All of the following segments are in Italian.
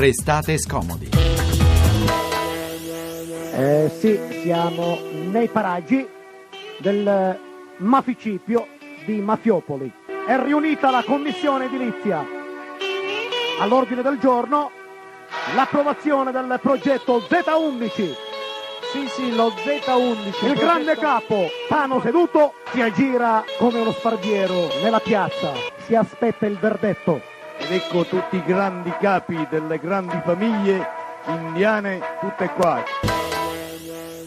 Restate scomodi. Eh, sì, siamo nei paraggi del maficipio di Mafiopoli. È riunita la commissione edilizia. All'ordine del giorno l'approvazione del progetto Z11. Sì, sì, lo Z11. Il grande capo, Pano seduto, si aggira come uno sparviero nella piazza. Si aspetta il verdetto. Ed ecco tutti i grandi capi delle grandi famiglie indiane, tutte qua.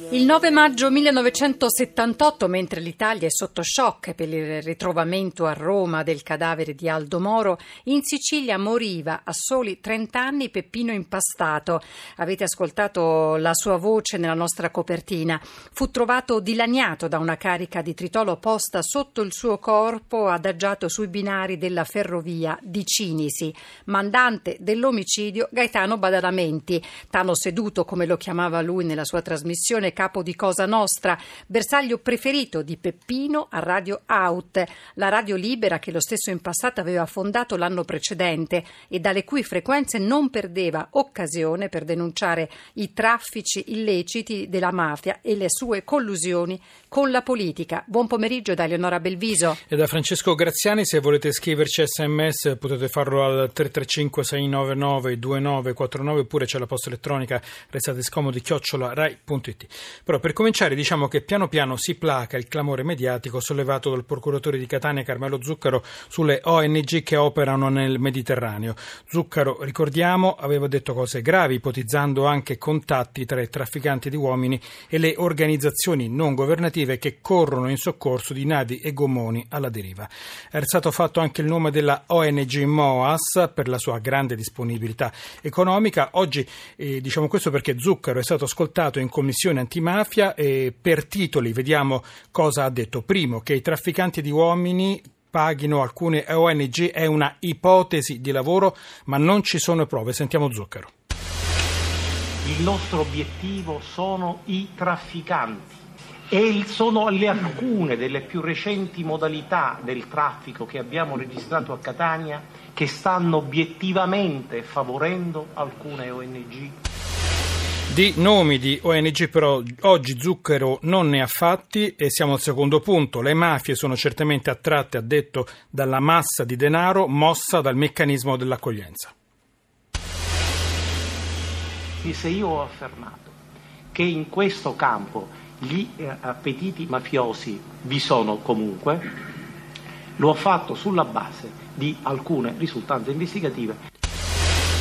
Il 9 maggio 1978, mentre l'Italia è sotto shock per il ritrovamento a Roma del cadavere di Aldo Moro, in Sicilia moriva a soli 30 anni Peppino Impastato. Avete ascoltato la sua voce nella nostra copertina. Fu trovato dilaniato da una carica di tritolo posta sotto il suo corpo, adagiato sui binari della ferrovia di Cinisi. Mandante dell'omicidio Gaetano Badalamenti, Tano seduto come lo chiamava lui nella sua trasmissione capo di Cosa Nostra, bersaglio preferito di Peppino a Radio Out, la radio libera che lo stesso in passato aveva fondato l'anno precedente e dalle cui frequenze non perdeva occasione per denunciare i traffici illeciti della mafia e le sue collusioni con la politica. Buon pomeriggio da Eleonora Belviso. E da Francesco Graziani, se volete scriverci sms potete farlo al 335 699 2949 oppure c'è la posta elettronica restate scomodi chiocciola rai.it. Però per cominciare diciamo che piano piano si placa il clamore mediatico sollevato dal procuratore di Catania Carmelo Zuccaro sulle ONG che operano nel Mediterraneo. Zuccaro, ricordiamo, aveva detto cose gravi, ipotizzando anche contatti tra i trafficanti di uomini e le organizzazioni non governative che corrono in soccorso di navi e gommoni alla deriva. Era stato fatto anche il nome della ONG MOAS per la sua grande disponibilità economica. Oggi eh, diciamo questo perché Zuccaro è stato ascoltato in commissione antimafia e per titoli vediamo cosa ha detto. Primo, che i trafficanti di uomini paghino alcune ONG è una ipotesi di lavoro, ma non ci sono prove. Sentiamo Zucchero. Il nostro obiettivo sono i trafficanti e sono le alcune delle più recenti modalità del traffico che abbiamo registrato a Catania che stanno obiettivamente favorendo alcune ONG di nomi di ONG però oggi Zucchero non ne ha fatti e siamo al secondo punto. Le mafie sono certamente attratte, ha detto, dalla massa di denaro mossa dal meccanismo dell'accoglienza. Se io ho affermato che in questo campo gli eh, appetiti mafiosi vi sono comunque, lo ho fatto sulla base di alcune risultanze investigative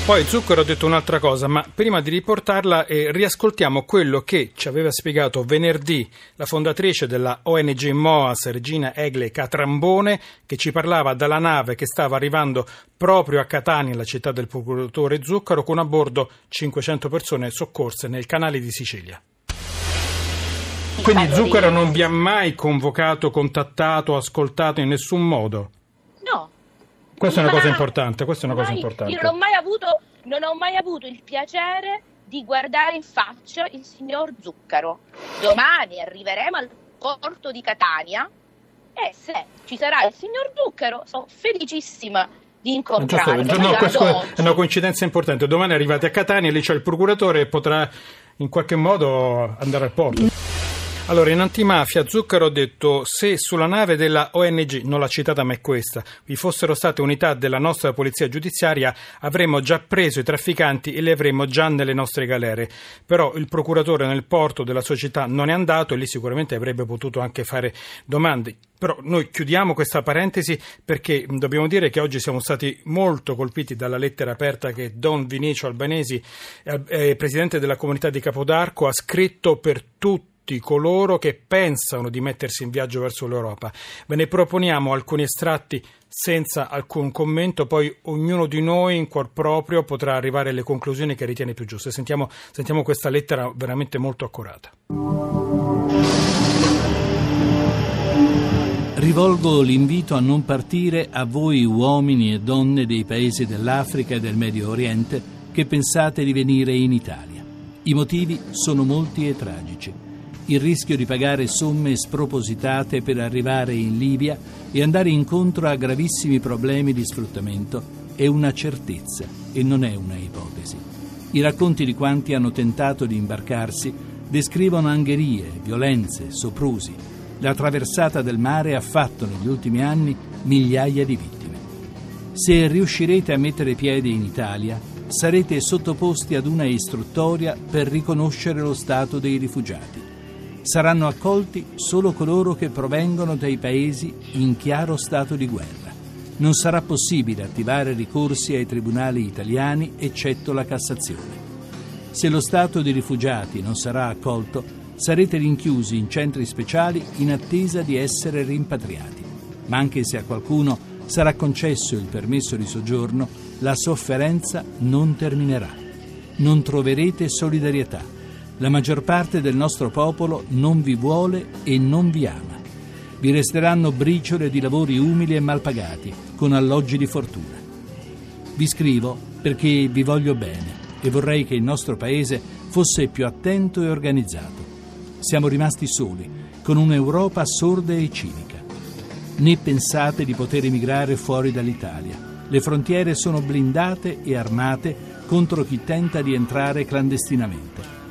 poi Zucchero ha detto un'altra cosa, ma prima di riportarla eh, riascoltiamo quello che ci aveva spiegato venerdì la fondatrice della ONG MOAS, Regina Egle Catrambone, che ci parlava dalla nave che stava arrivando proprio a Catania, la città del procuratore Zucchero, con a bordo 500 persone soccorse nel canale di Sicilia. Quindi Zucchero non vi ha mai convocato, contattato, ascoltato in nessun modo? Questa è una cosa importante, questa è una cosa importante. Io non ho, mai avuto, non ho mai avuto il piacere di guardare in faccia il signor Zuccaro. Domani arriveremo al porto di Catania e se ci sarà il signor Zuccaro sono felicissima di incontrarlo. No, questa è una coincidenza importante. Domani arrivate a Catania, lì c'è il procuratore e potrà in qualche modo andare al porto. Allora, in antimafia Zucchero ha detto se sulla nave della ONG, non l'ha citata ma è questa, vi fossero state unità della nostra polizia giudiziaria avremmo già preso i trafficanti e li avremmo già nelle nostre galere. Però il procuratore nel porto della società non è andato e lì sicuramente avrebbe potuto anche fare domande. Però noi chiudiamo questa parentesi perché dobbiamo dire che oggi siamo stati molto colpiti dalla lettera aperta che Don Vinicio Albanesi, eh, presidente della comunità di Capodarco, ha scritto per tutti tutti coloro che pensano di mettersi in viaggio verso l'Europa. Ve ne proponiamo alcuni estratti senza alcun commento, poi ognuno di noi in cuor proprio potrà arrivare alle conclusioni che ritiene più giuste. Sentiamo, sentiamo questa lettera veramente molto accurata. Rivolgo l'invito a non partire a voi uomini e donne dei paesi dell'Africa e del Medio Oriente che pensate di venire in Italia. I motivi sono molti e tragici il rischio di pagare somme spropositate per arrivare in Libia e andare incontro a gravissimi problemi di sfruttamento è una certezza e non è una ipotesi. I racconti di quanti hanno tentato di imbarcarsi descrivono angherie, violenze, soprusi. La traversata del mare ha fatto negli ultimi anni migliaia di vittime. Se riuscirete a mettere piede in Italia, sarete sottoposti ad una istruttoria per riconoscere lo stato dei rifugiati. Saranno accolti solo coloro che provengono dai paesi in chiaro stato di guerra. Non sarà possibile attivare ricorsi ai tribunali italiani eccetto la Cassazione. Se lo stato di rifugiati non sarà accolto, sarete rinchiusi in centri speciali in attesa di essere rimpatriati. Ma anche se a qualcuno sarà concesso il permesso di soggiorno, la sofferenza non terminerà. Non troverete solidarietà. La maggior parte del nostro popolo non vi vuole e non vi ama. Vi resteranno briciole di lavori umili e malpagati, con alloggi di fortuna. Vi scrivo perché vi voglio bene e vorrei che il nostro paese fosse più attento e organizzato. Siamo rimasti soli, con un'Europa sorda e cinica né pensate di poter emigrare fuori dall'Italia. Le frontiere sono blindate e armate contro chi tenta di entrare clandestinamente.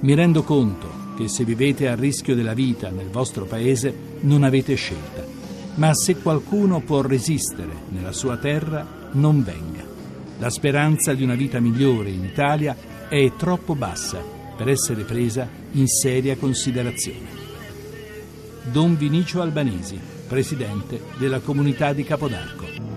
Mi rendo conto che se vivete a rischio della vita nel vostro paese non avete scelta, ma se qualcuno può resistere nella sua terra, non venga. La speranza di una vita migliore in Italia è troppo bassa per essere presa in seria considerazione. Don Vinicio Albanesi presidente della comunità di Capodarco.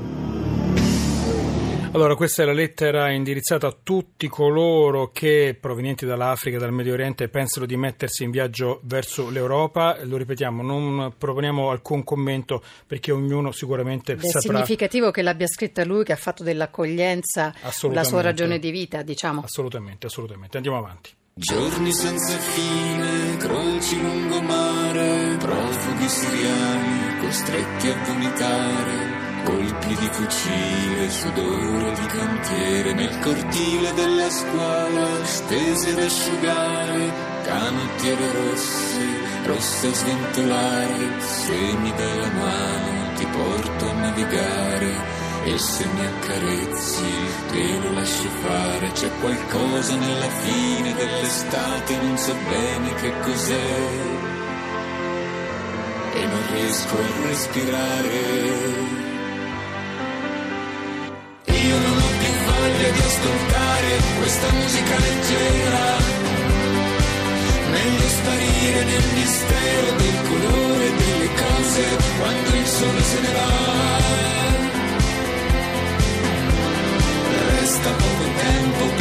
Allora, questa è la lettera indirizzata a tutti coloro che, provenienti dall'Africa e dal Medio Oriente, pensano di mettersi in viaggio verso l'Europa. Lo ripetiamo, non proponiamo alcun commento perché ognuno sicuramente Beh, saprà. È significativo che l'abbia scritta lui, che ha fatto dell'accoglienza la sua ragione di vita, diciamo. Assolutamente, assolutamente. Andiamo avanti. Giorni senza fine, croci lungomare, profughi siriani costretti a vomitare, colpi di fucile, sudore di cantiere nel cortile della scuola, stese ad asciugare, canottiere rosse, rosse a sventolare, semi della mano, ti porto a navigare e se mi accarezzi te lo lascio fare. C'è qualcosa nella fine dell'estate non so bene che cos'è e non riesco a respirare voglia di ascoltare questa musica leggera meglio sparire nel mistero del colore delle cose quando il sole se ne va. Resta poco tempo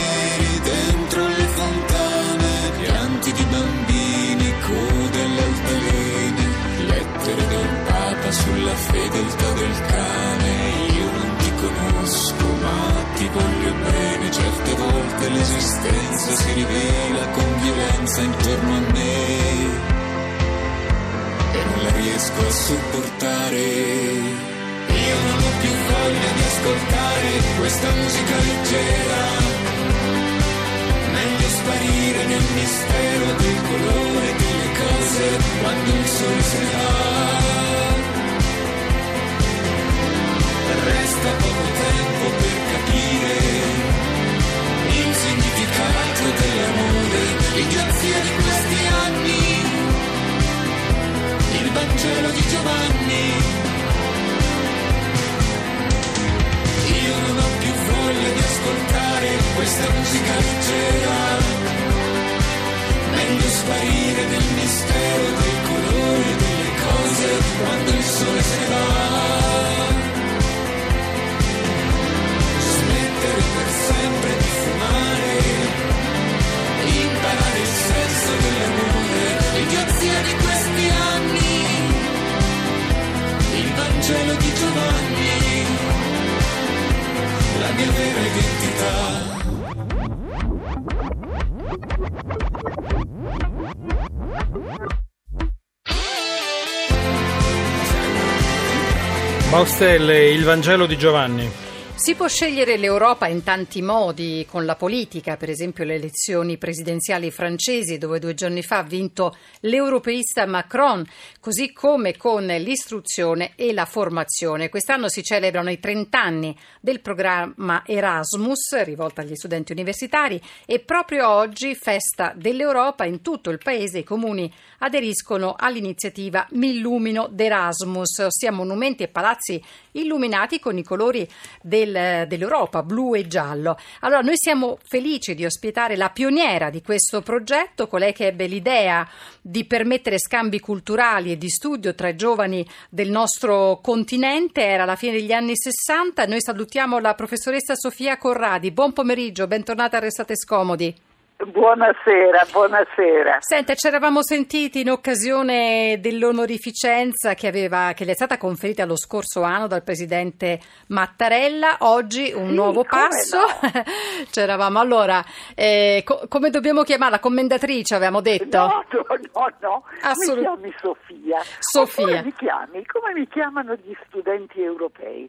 sopportare. Io non ho più voglia di ascoltare questa musica leggera. Meglio sparire nel mistero del colore delle cose quando il sole ne va. Resta poco tempo di Giovanni. Io non ho più voglia di ascoltare questa musica leggera. Meglio sparire nel mistero del colore delle cose quando il sole se ne va. Smettere per sempre di fumare. Imparare il senso dell'amore, l'idiozia di questi anni. Vangelo di Giovanni, la mia vera identità. Baustelle, il Vangelo di Giovanni. Si può scegliere l'Europa in tanti modi, con la politica, per esempio le elezioni presidenziali francesi, dove due giorni fa ha vinto l'europeista Macron, così come con l'istruzione e la formazione. Quest'anno si celebrano i 30 anni del programma Erasmus, rivolto agli studenti universitari, e proprio oggi, festa dell'Europa, in tutto il paese i comuni aderiscono all'iniziativa Millumino d'Erasmus, ossia monumenti e palazzi illuminati con i colori del del, dell'Europa, blu e giallo. Allora noi siamo felici di ospitare la pioniera di questo progetto, colei che ebbe l'idea di permettere scambi culturali e di studio tra i giovani del nostro continente, era la fine degli anni 60. Noi salutiamo la professoressa Sofia Corradi. Buon pomeriggio, bentornata a Restate Scomodi. Buonasera, buonasera. Senta, ci eravamo sentiti in occasione dell'onorificenza che, aveva, che le è stata conferita lo scorso anno dal presidente Mattarella. Oggi un sì, nuovo passo. No. C'eravamo allora, eh, co- come dobbiamo chiamarla? Commendatrice, avevamo detto? No, no, no, no. Assolut- mi chiami Sofia. Sofia. Mi chiami come mi chiamano gli studenti europei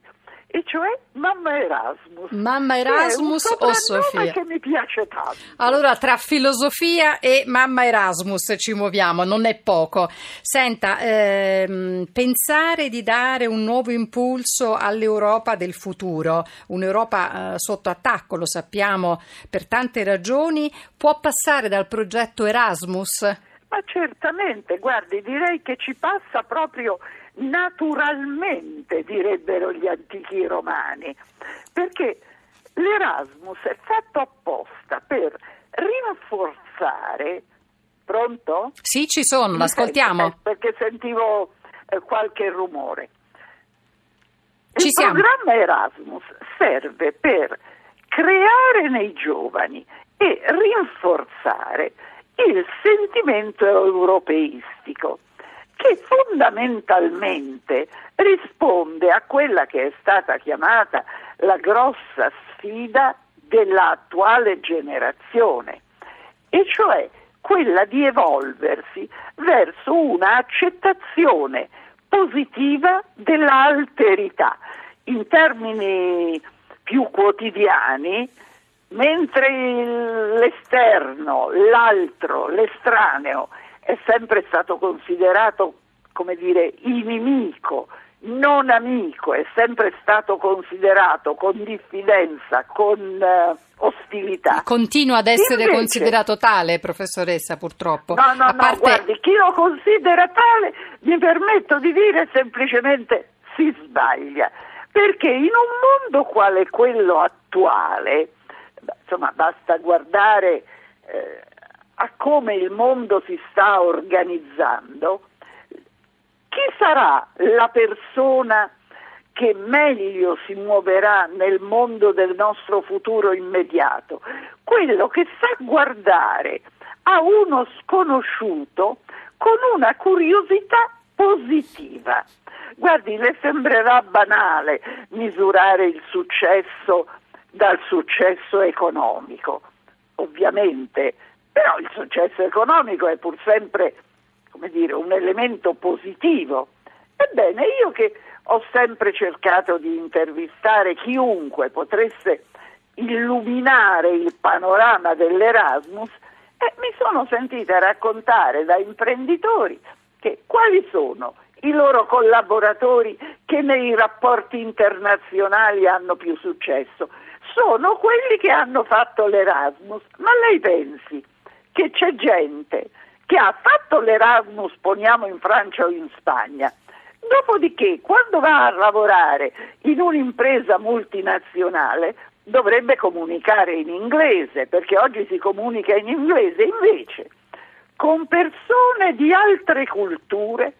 e cioè Mamma Erasmus. Mamma Erasmus o Sofia? che mi piace tanto. Allora, tra filosofia e Mamma Erasmus ci muoviamo, non è poco. Senta, ehm, pensare di dare un nuovo impulso all'Europa del futuro, un'Europa eh, sotto attacco, lo sappiamo per tante ragioni, può passare dal progetto Erasmus? Ma certamente, guardi, direi che ci passa proprio naturalmente, direbbero gli antichi romani, perché l'Erasmus è fatto apposta per rinforzare. Pronto? Sì, ci sono, l'ascoltiamo. Eh, perché sentivo eh, qualche rumore. Ci Il siamo. programma Erasmus serve per creare nei giovani e rinforzare il sentimento europeistico che fondamentalmente risponde a quella che è stata chiamata la grossa sfida dell'attuale generazione, e cioè quella di evolversi verso una accettazione positiva dell'alterità in termini più quotidiani, mentre l'esterno, l'altro, l'estraneo è sempre stato considerato come dire inimico, non amico, è sempre stato considerato con diffidenza, con uh, ostilità. Continua ad essere Invece, considerato tale, professoressa, purtroppo. No, no, A no, parte... guardi, chi lo considera tale, mi permetto di dire semplicemente si sbaglia, perché in un mondo quale quello attuale, insomma, basta guardare eh, a come il mondo si sta organizzando, chi sarà la persona che meglio si muoverà nel mondo del nostro futuro immediato? Quello che sa guardare a uno sconosciuto con una curiosità positiva. Guardi, le sembrerà banale misurare il successo dal successo economico. Ovviamente però il successo economico è pur sempre dire, un elemento positivo. Ebbene, io che ho sempre cercato di intervistare chiunque potesse illuminare il panorama dell'Erasmus, eh, mi sono sentita raccontare da imprenditori che quali sono i loro collaboratori che nei rapporti internazionali hanno più successo. Sono quelli che hanno fatto l'Erasmus. Ma lei pensi che c'è gente che ha fatto l'Erasmus, poniamo in Francia o in Spagna, dopodiché quando va a lavorare in un'impresa multinazionale dovrebbe comunicare in inglese, perché oggi si comunica in inglese, invece con persone di altre culture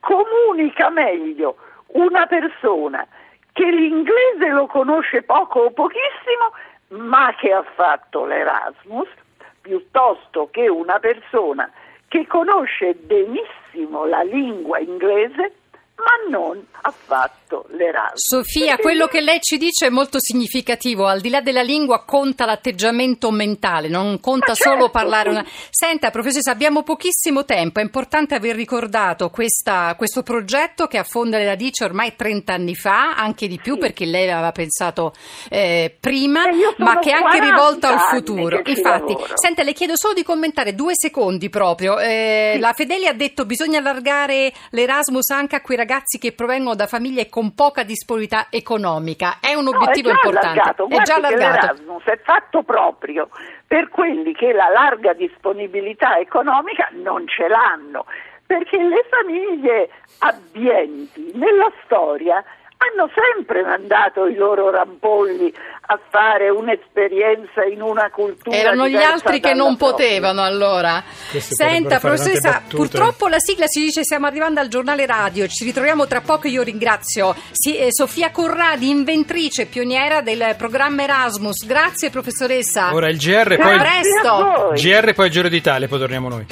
comunica meglio una persona che l'inglese lo conosce poco o pochissimo, ma che ha fatto l'Erasmus, piuttosto che una persona che conosce benissimo la lingua inglese, ma non ha fatto l'Erasmus. Sofia, Perché quello che lei ci dice è molto significativo, al di là della lingua conta l'atteggiamento mentale, non conta Ma solo certo, parlare una... Senta, professoressa, abbiamo pochissimo tempo, è importante aver ricordato questa- questo progetto che affonda le radici ormai 30 anni fa, anche di più Sì. perché lei aveva pensato eh, prima, ma che è anche 40 rivolto al futuro. che Infatti, lavoro. senta, le chiedo solo di commentare due secondi proprio. Eh, Sì. La Fedeli ha detto bisogna allargare l'Erasmus anche a quei ragazzi che provengono da famiglie con poca disponibilità economica. È un No, obiettivo è importante. Allargato. È Guardi già allargato. L'Erasmus è fatto proprio per quelli che la larga disponibilità economica non ce l'hanno, perché le famiglie abbienti nella storia hanno sempre mandato i loro rampolli a fare un'esperienza in una cultura Erano gli altri che non propria. potevano allora. Questi Senta, professoressa, purtroppo la sigla si dice stiamo arrivando al giornale radio, ci ritroviamo tra poco, io ringrazio sì, eh, Sofia Corradi, inventrice, pioniera del programma Erasmus. Grazie professoressa. Ora il GR, poi. Grazie a voi. GR poi il Giro d'Italia, poi torniamo noi.